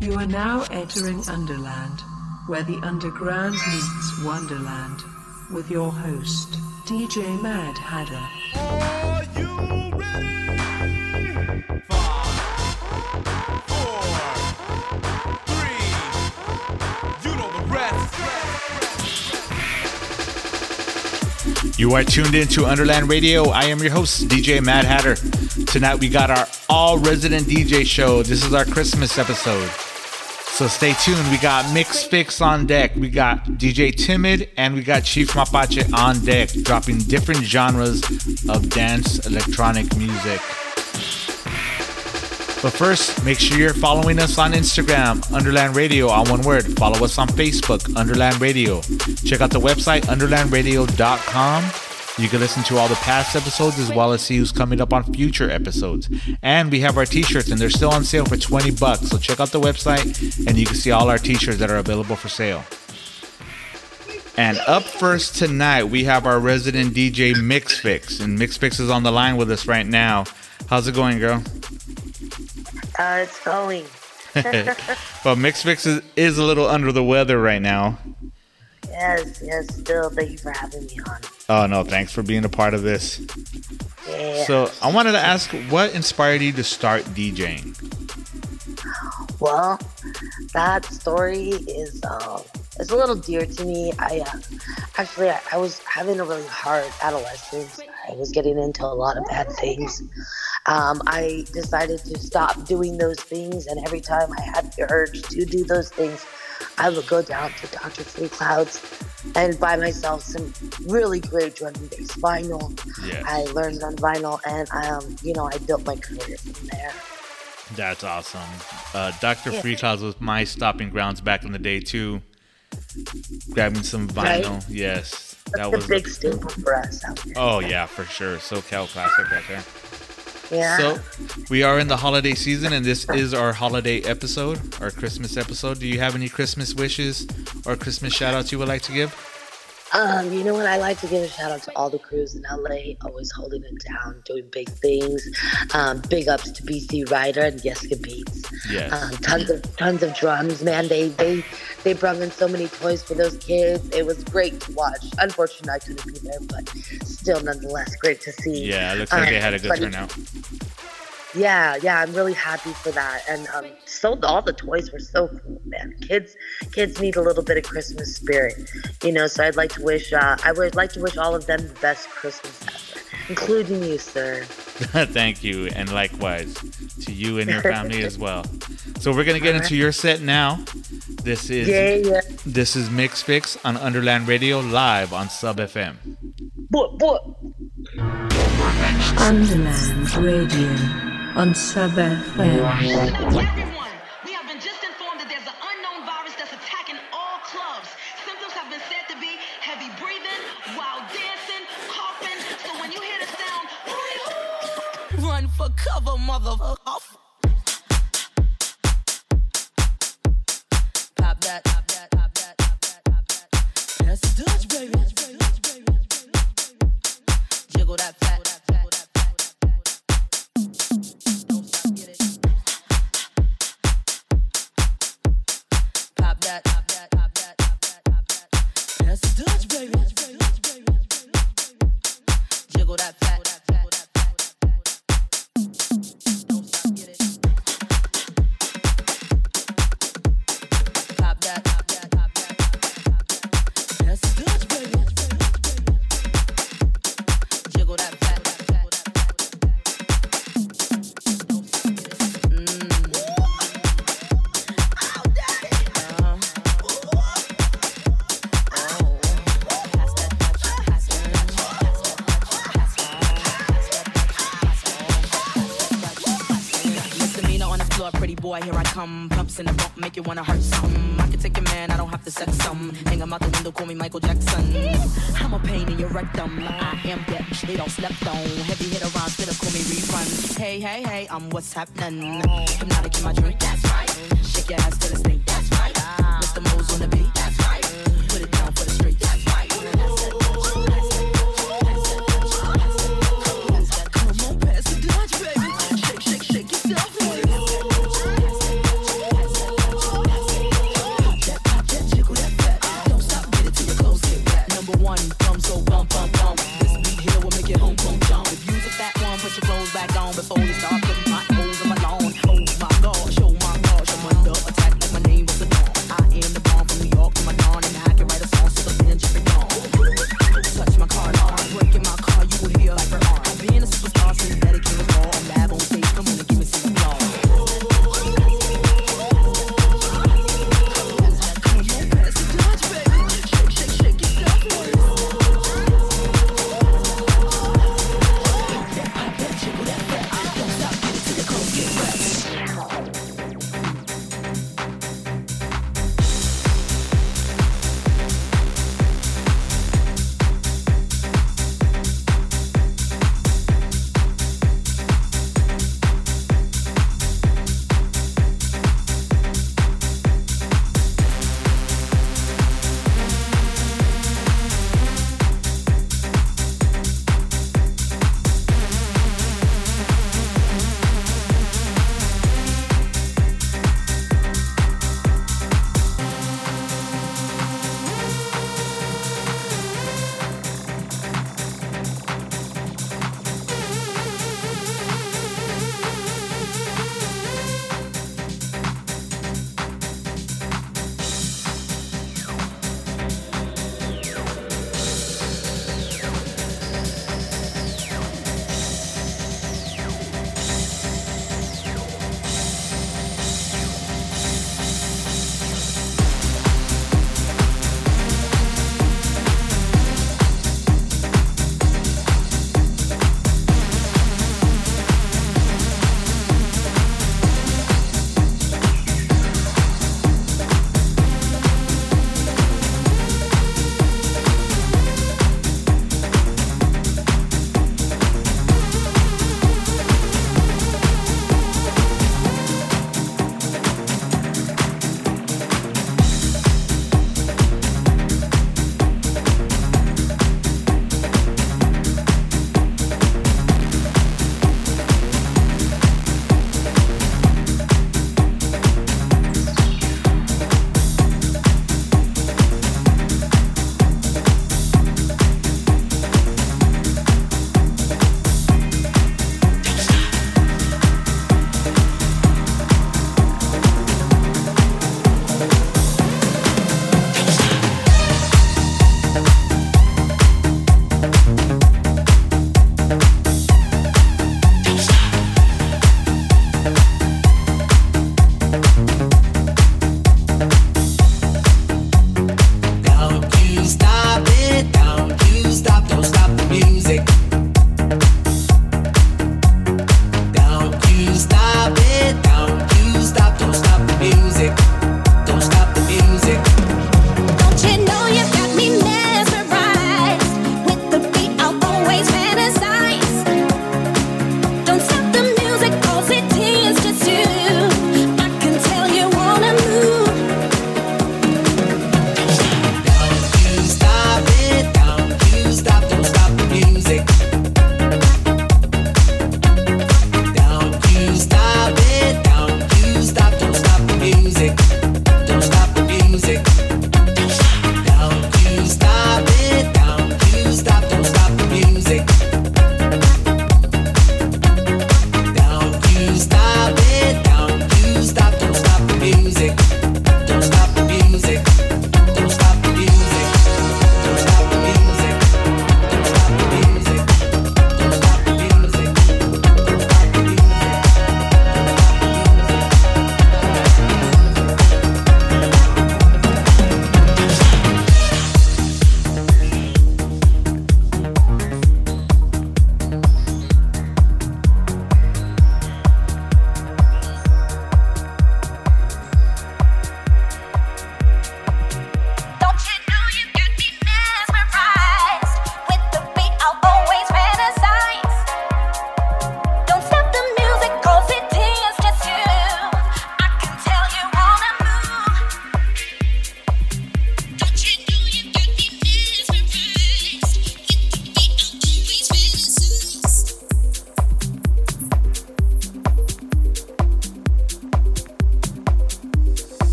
You are now entering Underland, where the underground meets Wonderland, with your host, DJ Mad Hatter. Are you ready? Rest. You are tuned in to Underland Radio. I am your host, DJ Mad Hatter. Tonight we got our all resident DJ show. This is our Christmas episode. So stay tuned. We got Mix Fix on deck. We got DJ Timid and we got Chief Mapache on deck, dropping different genres of dance electronic music. But first, make sure you're following us on Instagram, Underland Radio, on one word. Follow us on Facebook, Underland Radio. Check out the website, underlandradio.com. You can listen to all the past episodes as well as see who's coming up on future episodes. And we have our t-shirts and they're still on sale for 20 bucks. So check out the website and you can see all our t-shirts that are available for sale. And up first tonight, we have our resident DJ Mixfix. And Mixfix is on the line with us right now. How's it going, girl? Uh, it's going. well, Mix Fix is, is a little under the weather right now. Yes, yes, still. Thank you for having me on. Oh, no, thanks for being a part of this. Yeah. So, I wanted to ask what inspired you to start DJing? well, that story is uh, it's a little dear to me. I uh, actually I, I was having a really hard adolescence. I was getting into a lot of bad things. Um, I decided to stop doing those things, and every time I had the urge to do those things, I would go down to Dr. Freecloud's and buy myself some really great drum and bass vinyl. Yes. I learned on vinyl, and um, you know, I built my career from there. That's awesome. Uh, Dr. Yeah. Freecloud's was my stopping grounds back in the day, too. Grabbing some Right. vinyl. Yes. That a was. big staple for us. Oh, yeah, for sure. SoCal classic right there. yeah. So, we are in the holiday season, and this is our holiday episode, our Christmas episode. Do you have any Christmas wishes or Christmas shout outs you would like to give? Um, you know what? I like to give a shout out to all the crews in LA, always holding it down, doing big things. Um, big ups to BC Ryder and Yeska Beats. Yes. Um, tons of tons of drums, man. They they they brought in so many toys for those kids. It was great to watch. Unfortunately, I couldn't be there, but still, nonetheless, great to see. Yeah, it looks like Um, they had a good turnout. Yeah, yeah, I'm really happy for that. And um, so all the toys were so cool, man. Kids, kids need a little bit of Christmas spirit, you know. So I'd like to wish, uh, I would like to wish all of them the best Christmas ever, including you, sir. Thank you, and likewise to you and your family as well. So we're gonna get into your set now. This is Yeah, yeah. this is Mix Fix on Underland Radio live on Sub FM. Boy, boy. Underland Radio on Sub FM. For cover, motherfucker. Pop that, pop that, Dutch, baby. Jiggle that fat. I'm what's happening. Hypnotic in my drink, that's right. Shake your ass till it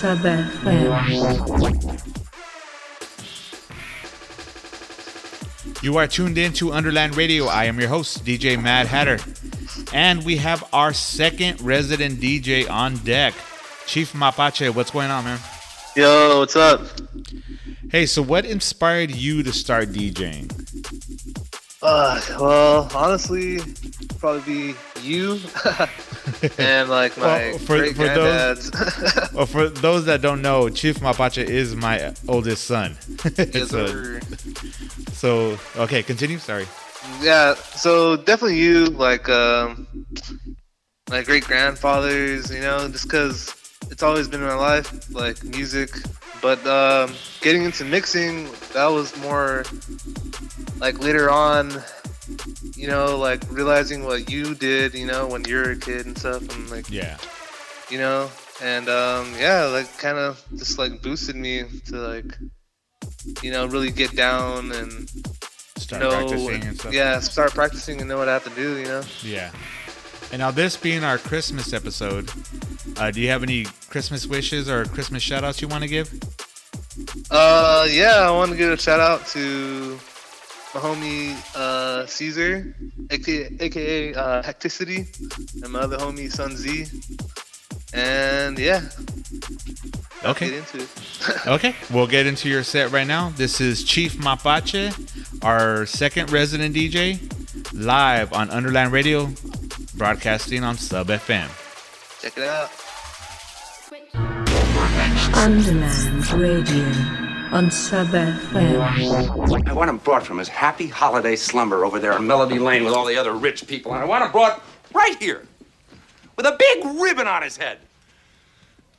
Sub FM. You are tuned in to Underland Radio. I am your host, DJ Mad Hatter. And we have our second resident DJ on deck, Chief Mapache. What's going on, man? Yo, what's up? Hey, so what inspired you to start DJing? Uh, well, honestly, probably be you and like my Well, for- great for those- Well, for those that don't know, Chief Mapache is my oldest son. Yes, so, so, okay, continue. Sorry. yeah, so definitely you, like um, my great grandfathers, you know, just because it's always been in my life, like music. But um, getting into mixing, that was more like later on, you know, like realizing what you did, you know, when you were a kid and stuff, and like Yeah. you know and um yeah like kind of just like boosted me to like you know really get down and Start know practicing and stuff. yeah start practicing and know what i have to do you know Yeah. And now, this being our Christmas episode, uh, do you have any Christmas wishes or Christmas shout outs you want to give? uh yeah i want to give a shout out to my homie uh caesar aka, AKA uh hecticity and my other homie son z and yeah get Okay. into it Okay. We'll get into your set right now. This is Chief Mapache, our second resident DJ. live on Underland Radio, broadcasting on Sub FM. Check it out. Underland Radio on Sub FM. I want him brought from his happy holiday slumber over there on Melody Lane with all the other rich people, and I want him brought right here with a big ribbon on his head.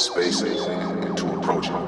Space alien to approach it. I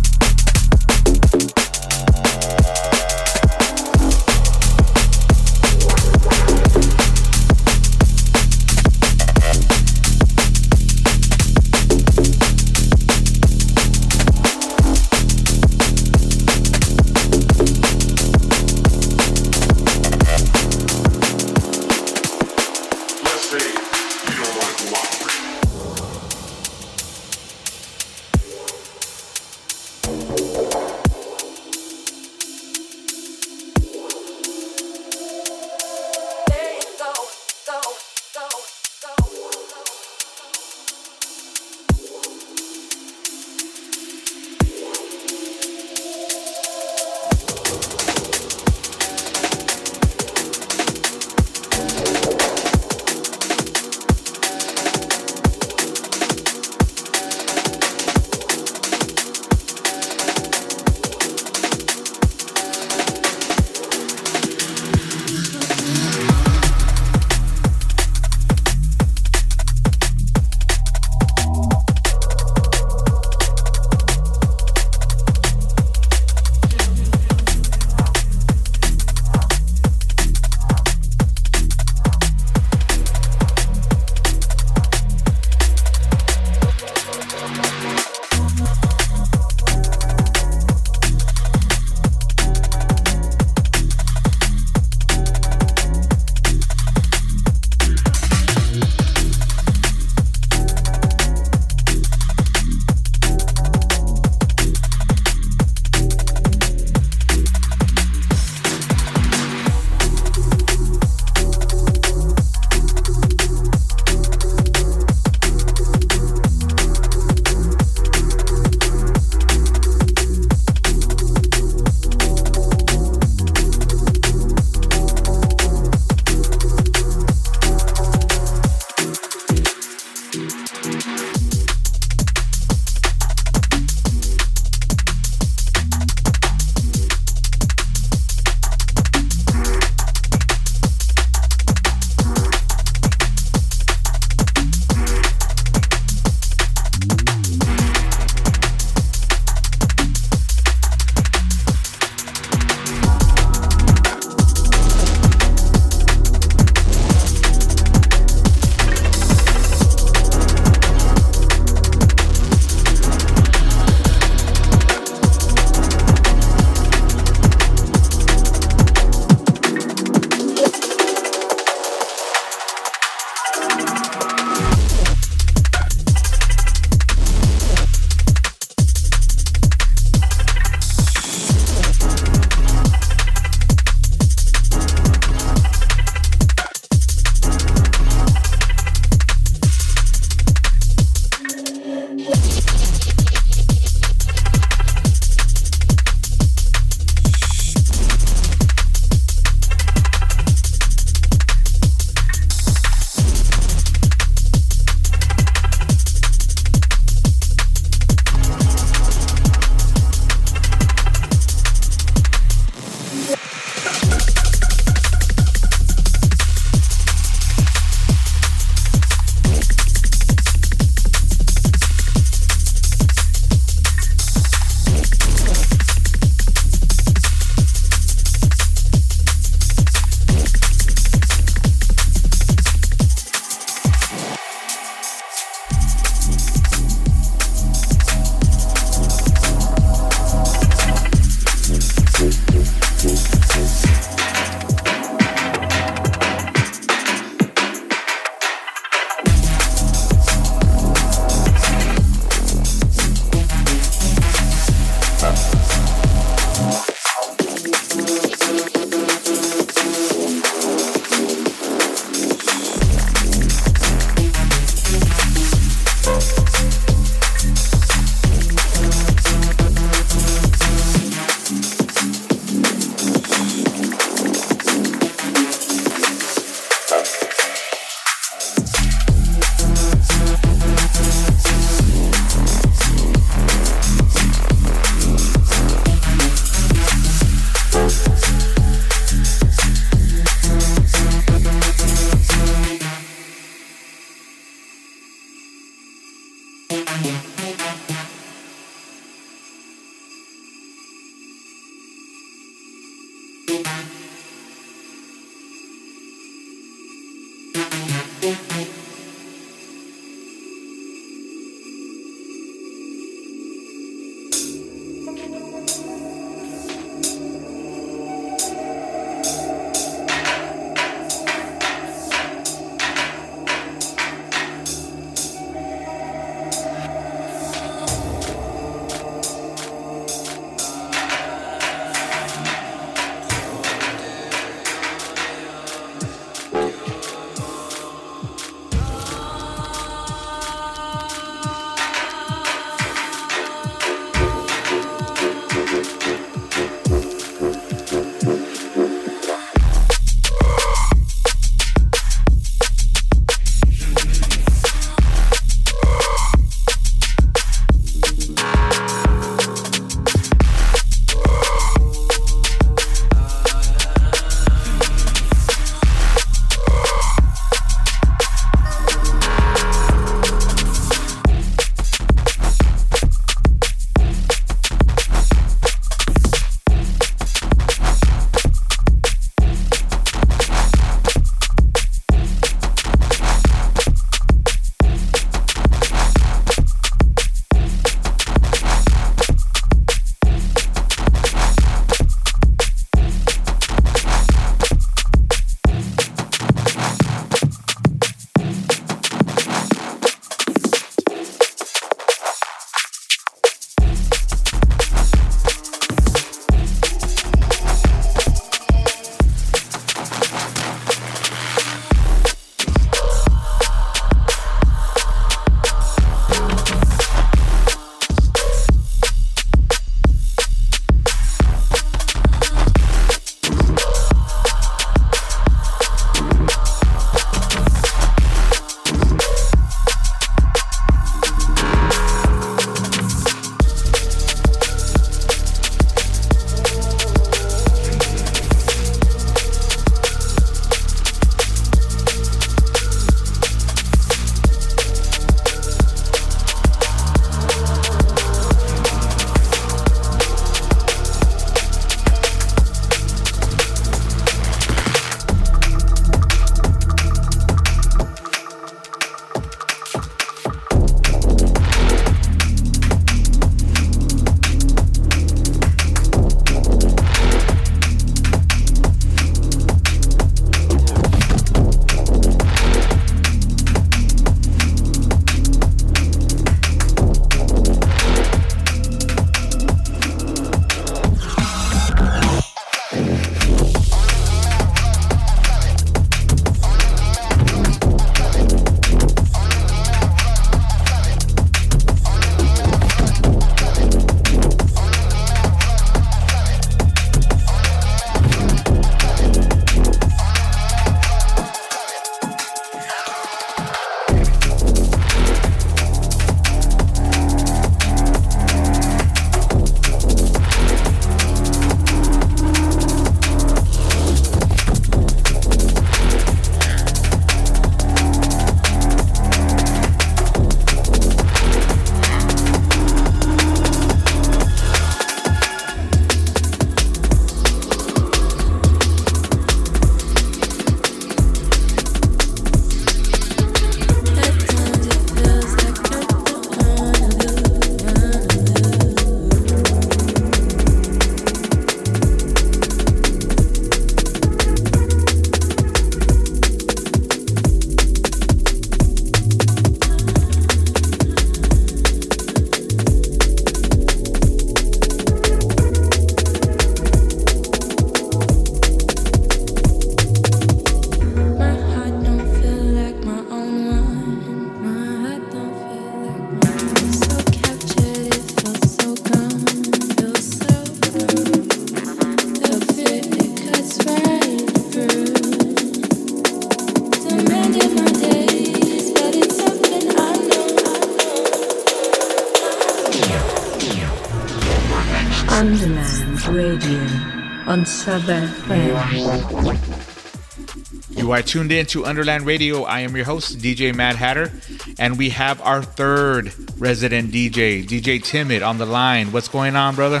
You are tuned in to Underland Radio. I am your host, DJ Mad Hatter, and we have our third resident DJ, DJ Timid, on the line. What's going on, brother?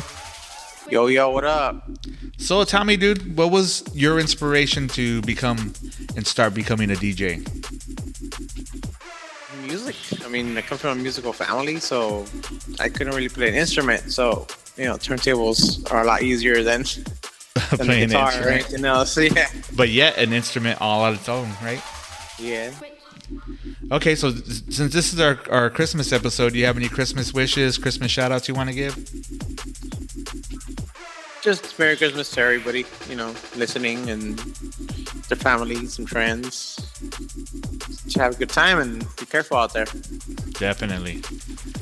Yo, yo, what up? So tell me, dude, what was your inspiration to become and start becoming a DJ? Music. I mean, I come from a musical family, so I couldn't really play an instrument. So, you know, turntables are a lot easier than, Playing an guitar or instrument. anything else. Yeah. But yet, an instrument all on its own, right? Yeah. Okay, so since this is our, our Christmas episode, do you have any Christmas wishes, Christmas shout outs you want to give? Just Merry Christmas to everybody, you know, listening and their families and friends. Just have a good time and be careful out there. Definitely.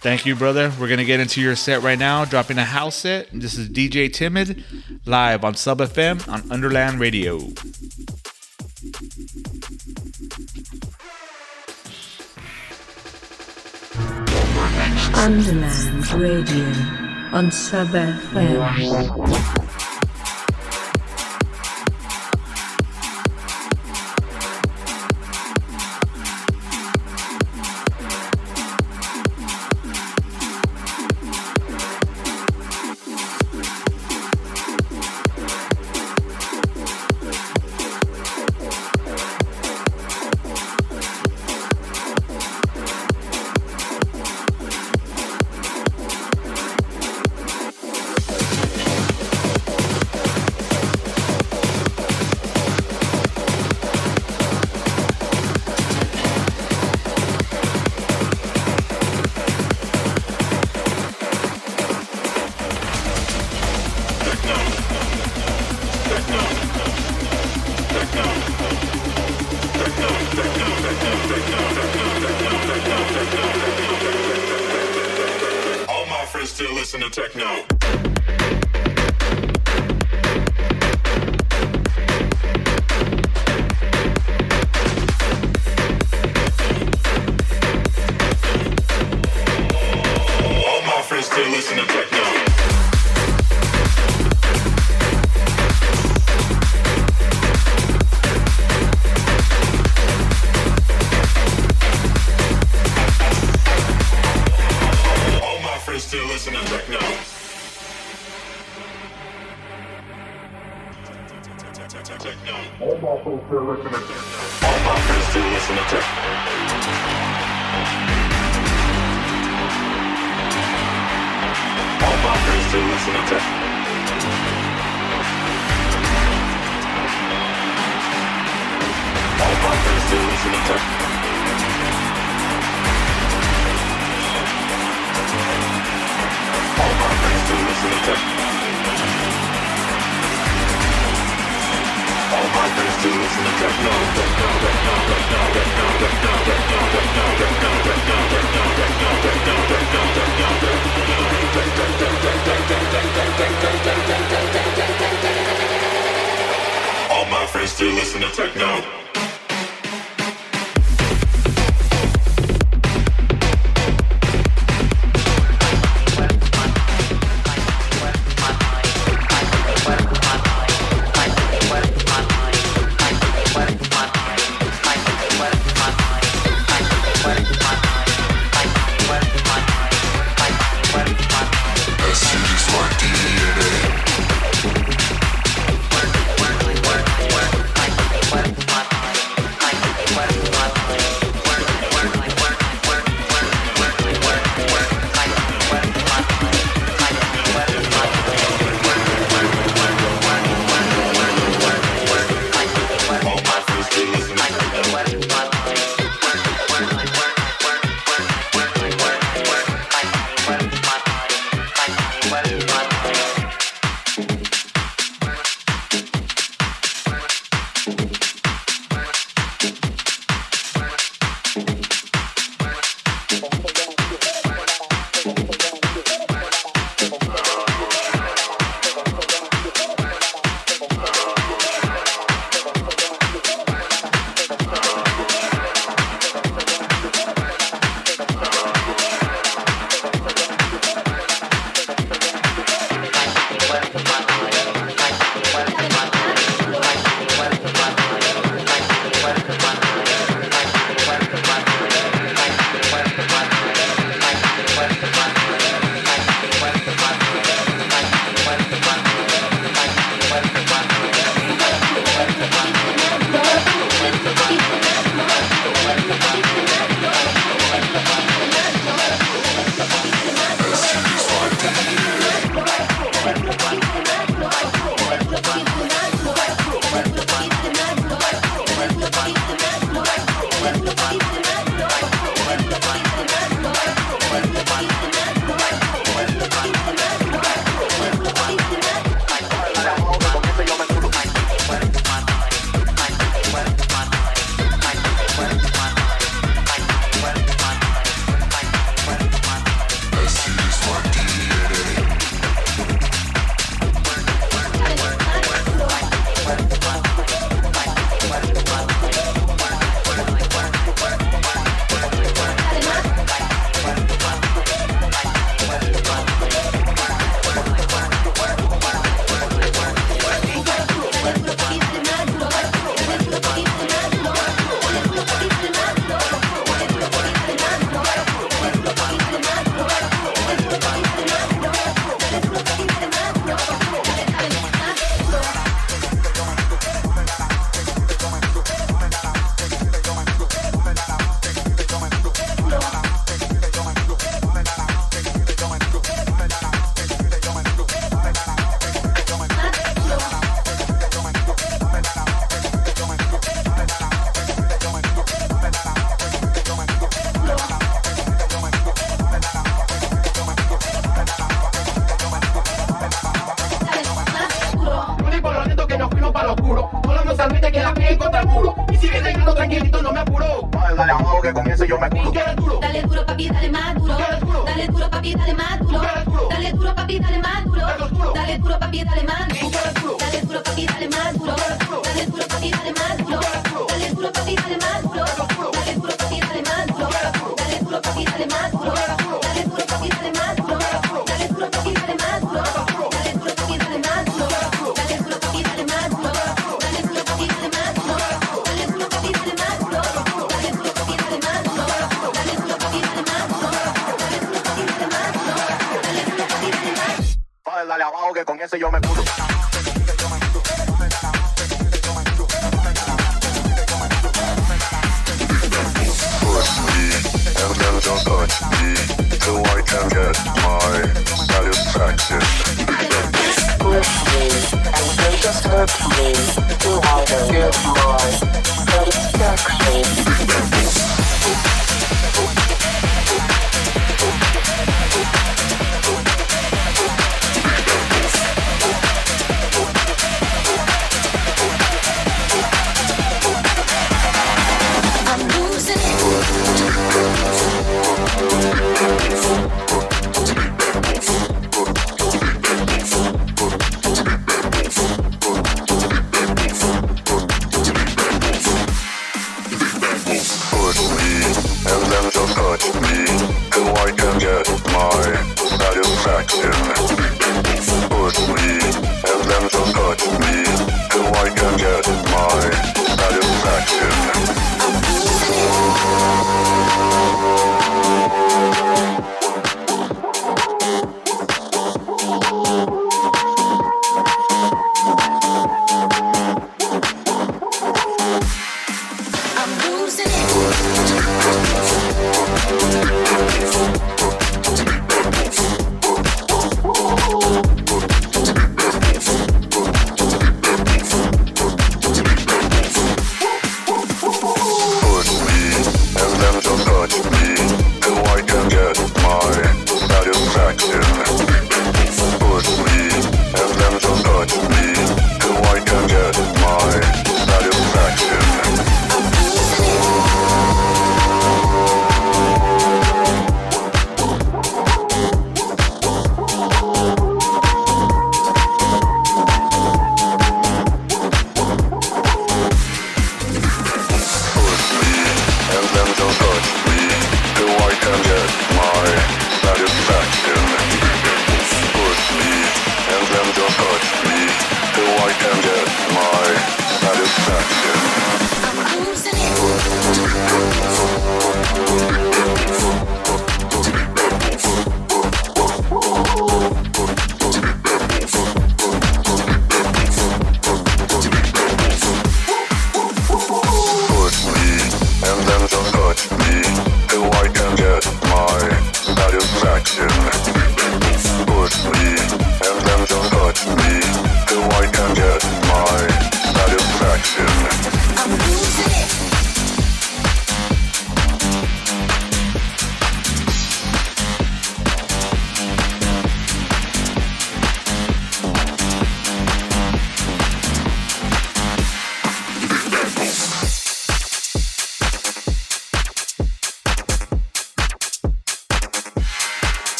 Thank you, brother. We're going to get into your set right now, dropping a house set. This is DJ Timid live on Sub FM on Underland Radio. Underland Radio on Sub FM.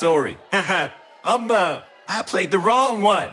Sorry. I'm uh, I played the wrong one.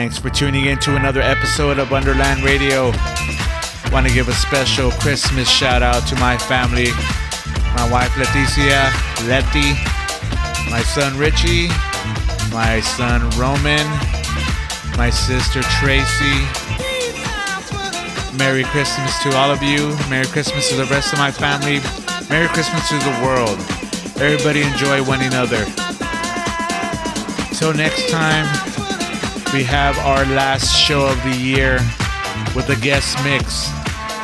Thanks for tuning in to another episode of Underland Radio. Want to give a special Christmas shout out to my family, my wife Leticia, Letty, my son Richie, my son Roman, my sister Tracy. Merry Christmas to all of you. Merry Christmas to the rest of my family. Merry Christmas to the world. Everybody enjoy one another. Till next time, we have our last show of the year with a guest mix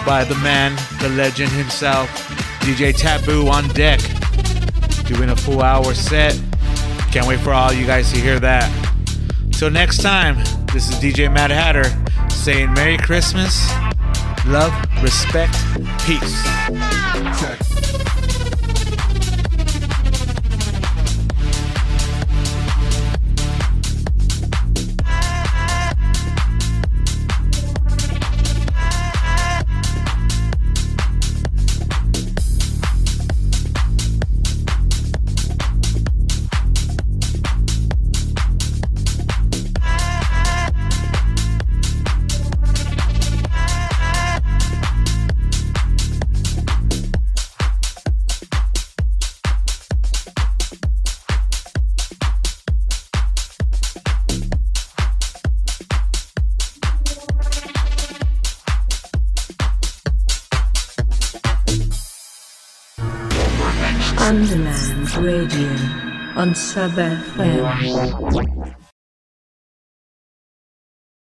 by the man, the legend himself, DJ Taboo on deck, doing a full hour set. Can't wait for all you guys to hear that. Till next time, this is DJ Mad Hatter saying Merry Christmas, love, respect, peace. Underland